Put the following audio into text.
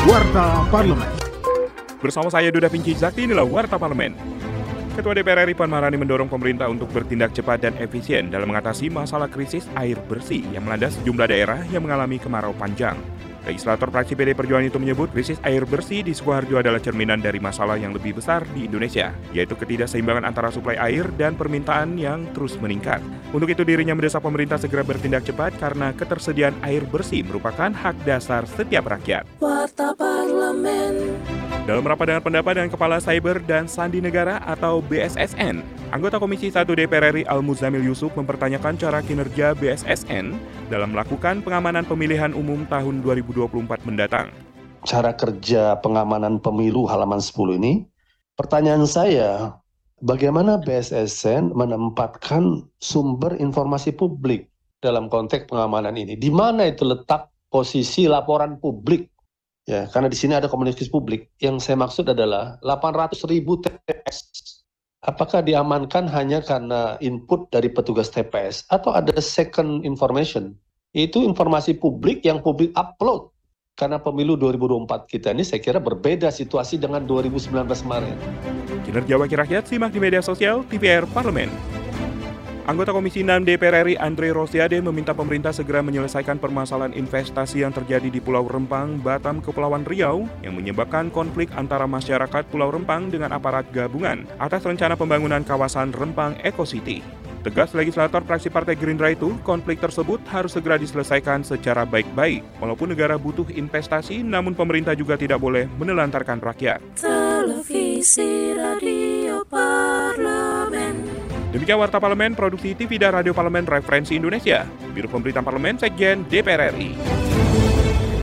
Warta Parlemen. Bersama saya Duda Vinci Zakti, inilah Warta Parlemen. Ketua DPR RI Puan Maharani mendorong pemerintah untuk bertindak cepat dan efisien dalam mengatasi masalah krisis air bersih yang melanda sejumlah daerah yang mengalami kemarau panjang. Legislator fraksi PD Perjuangan itu menyebut krisis air bersih di Sukoharjo adalah cerminan dari masalah yang lebih besar di Indonesia, yaitu ketidakseimbangan antara suplai air dan permintaan yang terus meningkat. Untuk itu dirinya mendesak pemerintah segera bertindak cepat karena ketersediaan air bersih merupakan hak dasar setiap rakyat. Warta Parlemen. Dalam rapat dengan pendapat dengan Kepala Cyber dan Sandi Negara atau BSSN, anggota Komisi 1 DPR RI Al-Muzamil Yusuf mempertanyakan cara kinerja BSSN dalam melakukan pengamanan pemilihan umum tahun 2024 mendatang. Cara kerja pengamanan pemilu halaman 10 ini, pertanyaan saya, bagaimana BSSN menempatkan sumber informasi publik dalam konteks pengamanan ini? Di mana itu letak posisi laporan publik Ya, karena di sini ada komunikasi publik. Yang saya maksud adalah 800 ribu TPS. Apakah diamankan hanya karena input dari petugas TPS atau ada second information? Itu informasi publik yang publik upload. Karena pemilu 2024 kita ini saya kira berbeda situasi dengan 2019 kemarin. Kinerja Wakil Rakyat simak di media sosial TVR Parlemen. Anggota Komisi 6 DPR RI Andre Rosiade meminta pemerintah segera menyelesaikan permasalahan investasi yang terjadi di Pulau Rempang, Batam, Kepulauan Riau yang menyebabkan konflik antara masyarakat Pulau Rempang dengan aparat gabungan atas rencana pembangunan kawasan Rempang Eco City. Tegas legislator fraksi Partai Gerindra itu, konflik tersebut harus segera diselesaikan secara baik-baik. Walaupun negara butuh investasi, namun pemerintah juga tidak boleh menelantarkan rakyat. Televisi Radio. Demikian Warta Parlemen, Produksi TV dan Radio Parlemen Referensi Indonesia. Biro Pemberitaan Parlemen, Sekjen DPR RI.